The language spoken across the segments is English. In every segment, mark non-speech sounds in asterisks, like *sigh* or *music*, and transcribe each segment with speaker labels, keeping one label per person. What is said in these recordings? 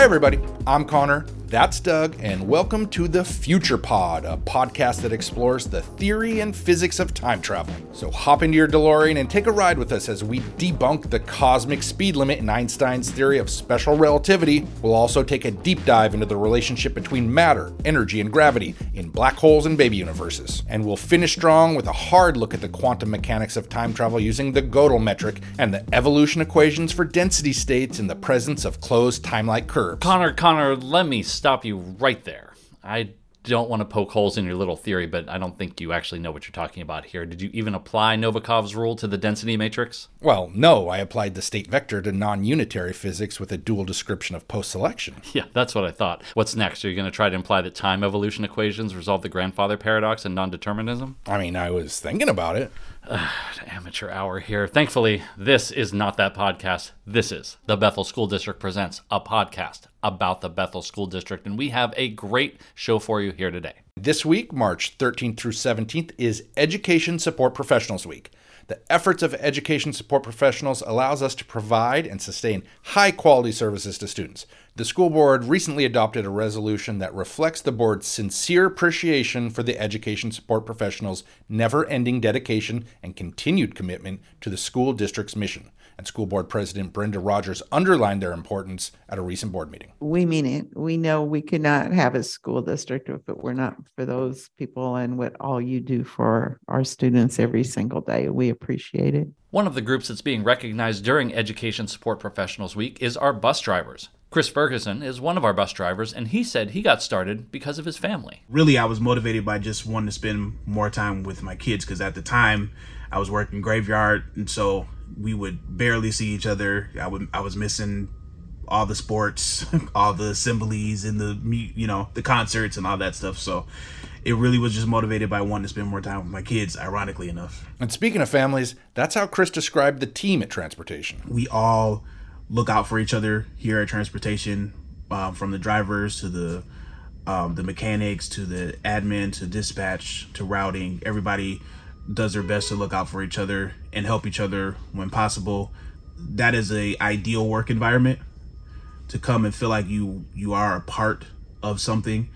Speaker 1: Hey, everybody, I'm Conor. That's Doug, and welcome to the Future Pod, a podcast that explores the theory and physics of time travel. So hop into your DeLorean and take a ride with us as we debunk the cosmic speed limit in Einstein's theory of special relativity. We'll also take a deep dive into the relationship between matter, energy, and gravity in black holes and baby universes. And we'll finish strong with a hard look at the quantum mechanics of time travel using the Gödel metric and the evolution equations for density states in the presence of closed time-like curves.
Speaker 2: Conor, Conor, let me stop you right there. I don't want to poke holes in your little theory, but I don't think you actually know what you're talking about here. Did you even apply Novikov's rule to the density matrix?
Speaker 1: Well, no, I applied the state vector to non unitary physics with a dual description of post selection. *laughs*
Speaker 2: Yeah, that's what I thought. What's next? Are you going to try to imply that time evolution equations resolve the grandfather paradox and non determinism?
Speaker 1: I mean, I was thinking about it.
Speaker 2: Amateur hour here. Thankfully, this is not that podcast. This is the Bethel School District Presents, a podcast about the Bethel School District. And we have a great show for you here today.
Speaker 1: This week, March 13th through 17th, is Education Support Professionals Week. The efforts of education support professionals allows us to provide and sustain high quality services to students. The school board recently adopted a resolution that reflects the board's sincere appreciation for the education support professionals' never-ending dedication and continued commitment to the school district's mission and School Board President Brenda Rogers underlined their importance at a recent board meeting.
Speaker 3: We mean it. We know we could not have a school district if it were not for those people and what all you do for our students every single day. We appreciate it.
Speaker 2: One of the groups that's being recognized during Education Support Professionals Week is our bus drivers. Chris Ferguson is one of our bus drivers, and he said he got started because of his family.
Speaker 4: Really, I was motivated by just wanting to spend more time with my kids because at the time I was working graveyard, and so we would barely see each other. I would I was missing all the sports, *laughs* all the assemblies and the you know the concerts and all that stuff. So it really was just motivated by wanting to spend more time with my kids. Ironically enough.
Speaker 1: And speaking of families, that's how Chris described the team at Transportation.
Speaker 4: We all look out for each other here at Transportation, um, from the drivers to the um, the mechanics to the admin to dispatch to routing. Everybody does their best to look out for each other and help each other when possible. That is a ideal work environment to come and feel like you you are a part of something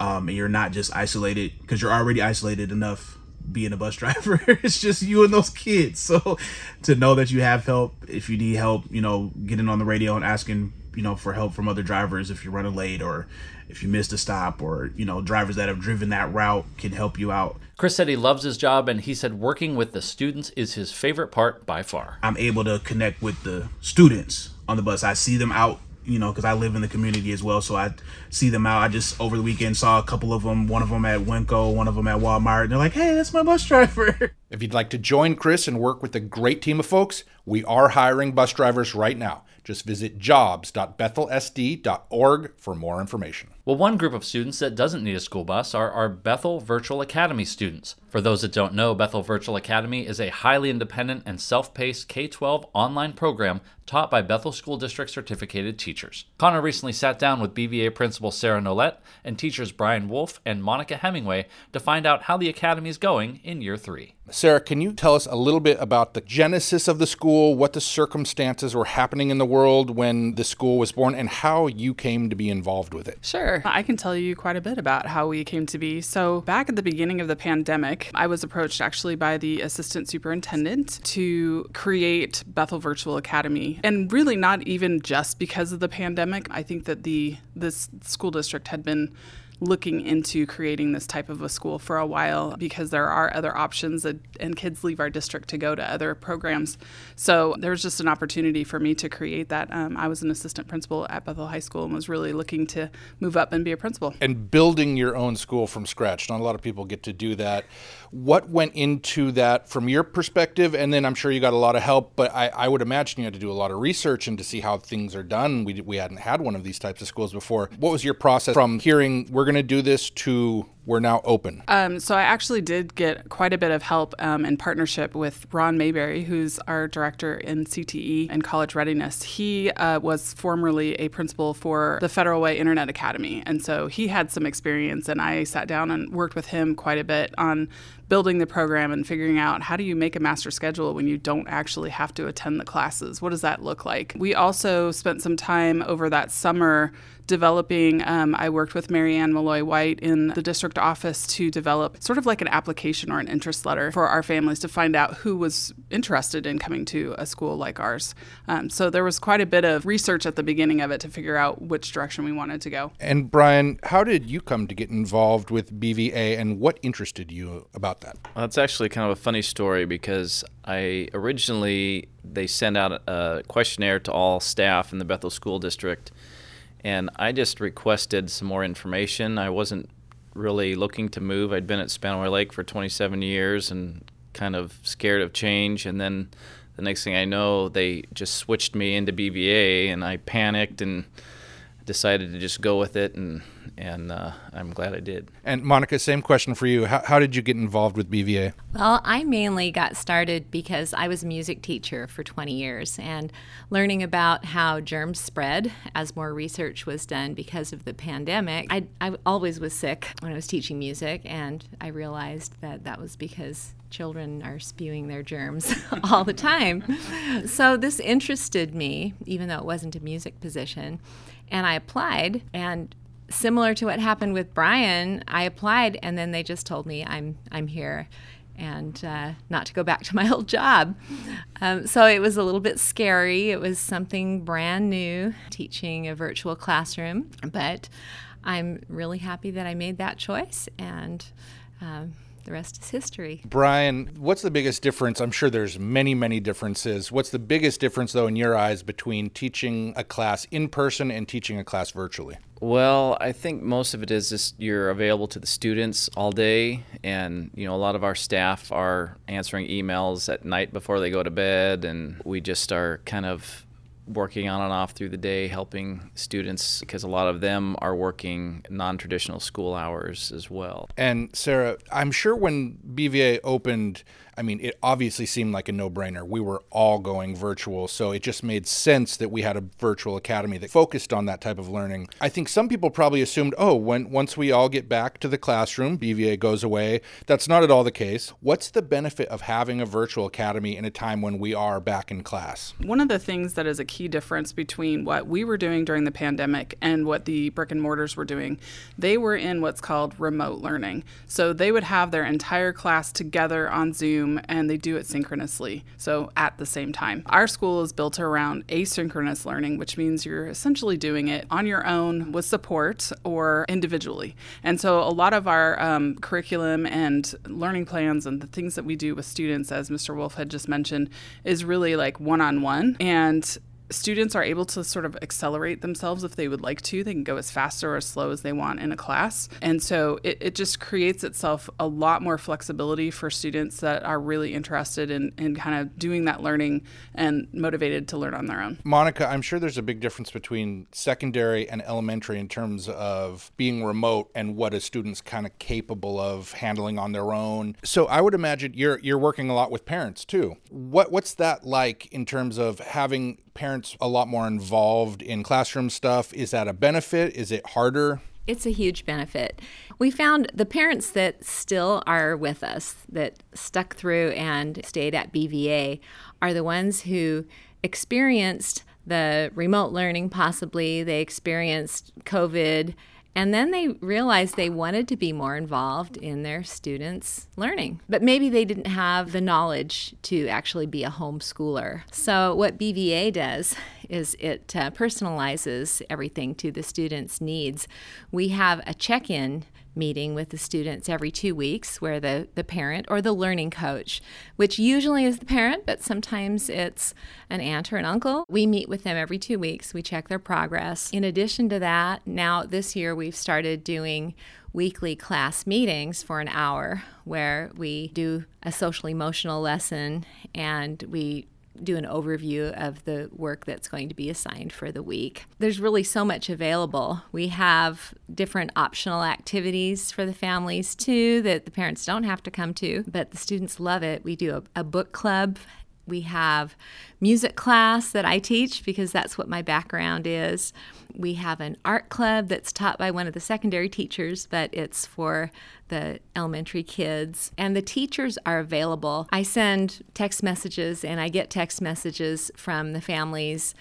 Speaker 4: um, and you're not just isolated because you're already isolated enough being a bus *laughs* driver. it's just you and those kids. So to know that you have help if you need help, you know, getting on the radio and asking you know for help from other drivers if you're running late or if you missed a stop or you know drivers that have driven that route can help you out.
Speaker 2: Chris said he loves his job and he said working with the students is his favorite part by far.
Speaker 4: I'm able to connect with the students on the bus. I see them out you know because i live in the community as well so i see them out. I just over the weekend saw a couple of them one of them at winco one of them at walmart and they're like hey that's my bus driver. *laughs*
Speaker 1: If you'd like to join chris and work with a great team of folks we are hiring bus drivers right now just visit jobs.bethelsd.org for more information.
Speaker 2: Well, one group of students that doesn't need a school bus are our Bethel Virtual Academy students. For those that don't know, Bethel Virtual Academy is a highly independent and self paced K 12 online program taught by Bethel School District certificated teachers. Conor recently sat down with BVA principal Sarah Nolette and teachers Brian Wolf and Monica Hemingway to find out how the academy is going in year three.
Speaker 1: Sarah, can you tell us a little bit about the genesis of the school, what the circumstances were happening in the world when the school was born, and how you came to be involved with it?
Speaker 5: Sure. I can tell you quite a bit about how we came to be. So, back at the beginning of the pandemic, I was approached actually by the assistant superintendent to create Bethel Virtual Academy. And really not even just because of the pandemic. I think that the this school district had been looking into creating this type of a school for a while because there are other options that, and kids leave our district to go to other programs. So there was just an opportunity for me to create that. Um, I was an assistant principal at Bethel High School and was really looking to move up and be a principal.
Speaker 1: And building your own school from scratch. Not a lot of people get to do that. What went into that from your perspective? And then I'm sure you got a lot of help, but I, I would imagine you had to do a lot of research and to see how things are done. We, we hadn't had one of these types of schools before. What was your process from hearing we're going to do this to we're now open?
Speaker 5: Um, so I actually did get quite a bit of help um, in partnership with Ron Mayberry, who's our director in CTE and college readiness. He uh, was formerly a principal for the Federal Way Internet Academy, and so he had some experience. And I sat down and worked with him quite a bit on building the program and figuring out how do you make a master schedule when you don't actually have to attend the classes? What does that look like? We also spent some time over that summer developing. Um, I worked with Marianne Malloy White in the district office to develop sort of like an application or an interest letter for our families to find out who was interested in coming to a school like ours. Um, so there was quite a bit of research at the beginning of it to figure out which direction we wanted to go.
Speaker 1: And Brian, how did you come to get involved with BVA and what interested you about that?
Speaker 6: Well, it's actually kind of a funny story because I originally they sent out a questionnaire to all staff in the Bethel School District and I just requested some more information. I wasn't really looking to move. I'd been at Spanaway Lake for 27 years and kind of scared of change. And then the next thing I know, they just switched me into BVA, and I panicked and decided to just go with it, and and uh, I'm glad I did.
Speaker 1: And Monica, same question for you. How, how did you get involved with BVA?
Speaker 7: Well, I mainly got started because I was a music teacher for 20 years and learning about how germs spread as more research was done because of the pandemic. I, I always was sick when I was teaching music, and I realized that that was because children are spewing their germs *laughs* all the time. So this interested me, even though it wasn't a music position. And I applied, and similar to what happened with Brian, I applied, and then they just told me I'm I'm here, and uh, not to go back to my old job. Um, so it was a little bit scary. It was something brand new, teaching a virtual classroom, but I'm really happy that I made that choice, and. Um, the rest is history.
Speaker 1: Brian, what's the biggest difference? I'm sure there's many, many differences. What's the biggest difference, though, in your eyes, between teaching a class in person and teaching a class virtually?
Speaker 6: Well, I think most of it is just you're available to the students all day, and you know a lot of our staff are answering emails at night before they go to bed, and we just are kind of working on and off through the day, helping students because a lot of them are working non traditional school hours as well.
Speaker 1: And Sarah, I'm sure when BVA opened, I mean, it obviously seemed like a no brainer. We were all going virtual, so it just made sense that we had a virtual academy that focused on that type of learning. I think some people probably assumed, oh, when once we all get back to the classroom, BVA goes away. That's not at all the case. What's the benefit of having a virtual academy in a time when we are back in class?
Speaker 5: One of the things that is a key difference between what we were doing during the pandemic and what the brick and mortars were doing, they were in what's called remote learning. So they would have their entire class together on Zoom Zoom and they do it synchronously, so at the same time. Our school is built around asynchronous learning, which means you're essentially doing it on your own with support or individually. And so a lot of our um, curriculum and learning plans and the things that we do with students, as Mr. Wolf had just mentioned, is really like one on one. And students are able to sort of accelerate themselves if they would like to. They can go as fast or as slow as they want in a class. And so it, it just creates itself a lot more flexibility for students that are really interested in, in kind of doing that learning and motivated to learn on their own.
Speaker 1: Monica, I'm sure there's a big difference between secondary and elementary in terms of being remote and what a student's kind of capable of handling on their own. So I would imagine you're you're working a lot with parents too. What what's that like in terms of having parents a lot more involved in classroom stuff. Is that a benefit? Is it harder?
Speaker 7: It's a huge benefit. We found the parents that still are with us, that stuck through and stayed at BVA, are the ones who experienced the remote learning, possibly. They experienced COVID and then they realized they wanted to be more involved in their students' learning, but maybe they didn't have the knowledge to actually be a homeschooler. So, what BVA does is it uh, personalizes everything to the students' needs. We have a check in meeting with the students every two weeks where the, the parent or the learning coach, which usually is the parent, but sometimes it's an aunt or an uncle, we meet with them every two weeks. We check their progress. In addition to that, now this year we've started doing weekly class meetings for an hour where we do a social emotional lesson and we do an overview of the work that's going to be assigned for the week. There's really so much available. We have different optional activities for the families too that the parents don't have to come to, but the students love it. We do a, a book club we have music class that I teach because that's what my background is. We have an art club that's taught by one of the secondary teachers, but it's for the elementary kids. And the teachers are available. I send text messages and I get text messages from the families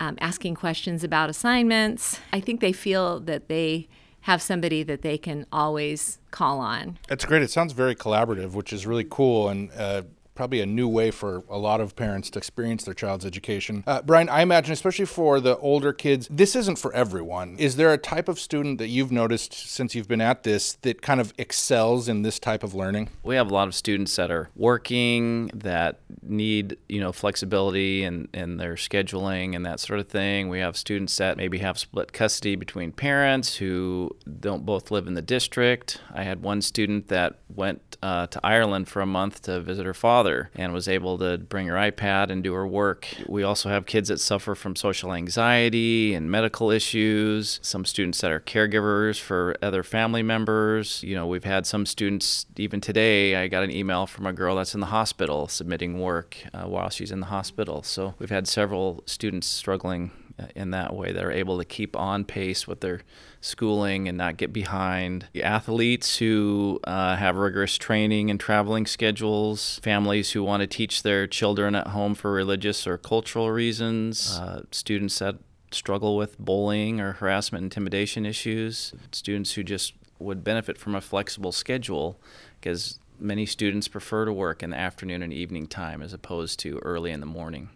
Speaker 7: um, asking questions about assignments. I think they feel that they have somebody that they can always call on.
Speaker 1: That's great. It sounds very collaborative, which is really cool. And uh, probably a new way for a lot of parents to experience their child's education. Uh, Brian, I imagine, especially for the older kids, this isn't for everyone. Is there a type of student that you've noticed since you've been at this that kind of excels in this type of learning?
Speaker 6: We have a lot of students that are working that need, you know, flexibility in, in their scheduling and that sort of thing. We have students that maybe have split custody between parents who don't both live in the district. I had one student that went uh, to Ireland for a month to visit her father father and was able to bring her iPad and do her work. We also have kids that suffer from social anxiety and medical issues, some students that are caregivers for other family members. You know, we've had some students, even today, I got an email from a girl that's in the hospital submitting work uh, while she's in the hospital. So we've had several students struggling in that way They're able to keep on pace with their schooling and not get behind. The athletes who uh, have rigorous training and traveling schedules, families who want to teach their children at home for religious or cultural reasons, uh, students that struggle with bullying or harassment intimidation issues, students who just would benefit from a flexible schedule because many students prefer to work in the afternoon and evening time as opposed to early in the morning.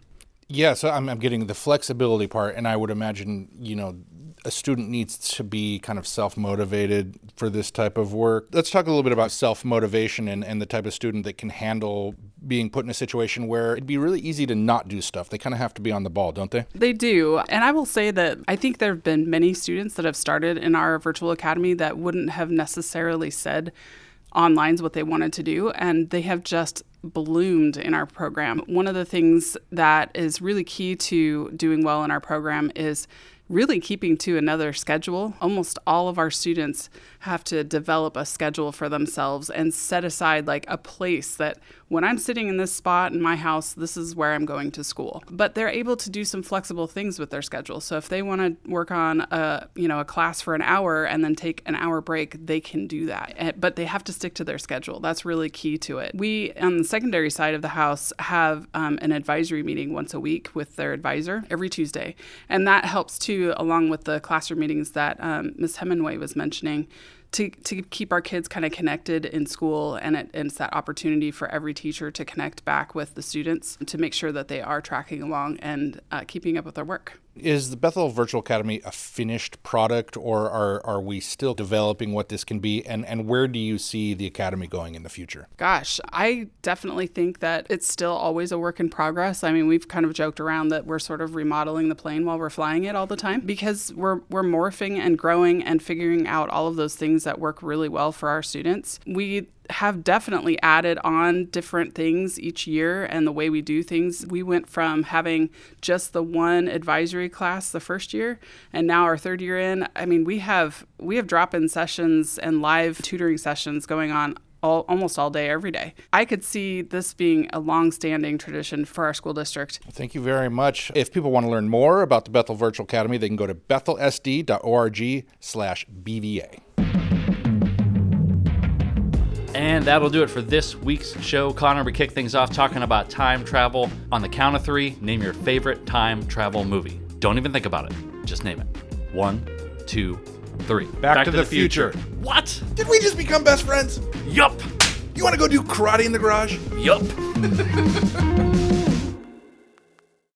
Speaker 1: Yeah, so I'm, I'm getting the flexibility part, and I would imagine, you know, a student needs to be kind of self motivated for this type of work. Let's talk a little bit about self motivation and, and the type of student that can handle being put in a situation where it'd be really easy to not do stuff. They kind of have to be on the ball, don't they?
Speaker 5: They do. And I will say that I think there have been many students that have started in our virtual academy that wouldn't have necessarily said online's what they wanted to do, and they have just bloomed in our program. One of the things that is really key to doing well in our program is really keeping to another schedule. Almost all of our students have to develop a schedule for themselves and set aside like a place that when I'm sitting in this spot in my house, this is where I'm going to school. But they're able to do some flexible things with their schedule. So if they want to work on a, you know, a class for an hour and then take an hour break, they can do that. Eh, but they have to stick to their schedule. That's really key to it. We on the secondary side of the house have um, an advisory meeting once a week with their advisor every Tuesday. And that helps too, along with the classroom meetings that um, Ms. Hemingway was mentioning to, to keep our kids kind of connected in school and, it, and it's that opportunity for every teacher to connect back with the students to make sure that they are tracking along and uh, keeping up with their work
Speaker 1: is the Bethel Virtual Academy a finished product, or are, are we still developing what this can be? And, and where do you see the Academy going in the future?
Speaker 5: Gosh, I definitely think that it's still always a work in progress. I mean, we've kind of joked around that we're sort of remodeling the plane while we're flying it all the time because we're, we're morphing and growing and figuring out all of those things that work really well for our students. We have definitely added on different things each year and the way we do things. We went from having just the one advisory class the first year and now our third year in, I mean, we have we have drop-in sessions and live tutoring sessions going on all, almost all day, every day. I could see this being a long-standing tradition for our school district.
Speaker 1: Thank you very much. If people want to learn more about the Bethel Virtual Academy, they can go to bethelsd.org/bva.
Speaker 2: And that'll do it for this week's show. Conor, we kick things off talking about time travel. On the count of three, name your favorite time travel movie. Don't even think about it. Just name it. One, two, three.
Speaker 1: Back, Back to, to, the, the future. future.
Speaker 2: What?
Speaker 1: Did we just become best friends?
Speaker 2: Yup.
Speaker 1: You want to go do karate in the garage?
Speaker 2: Yup. *laughs*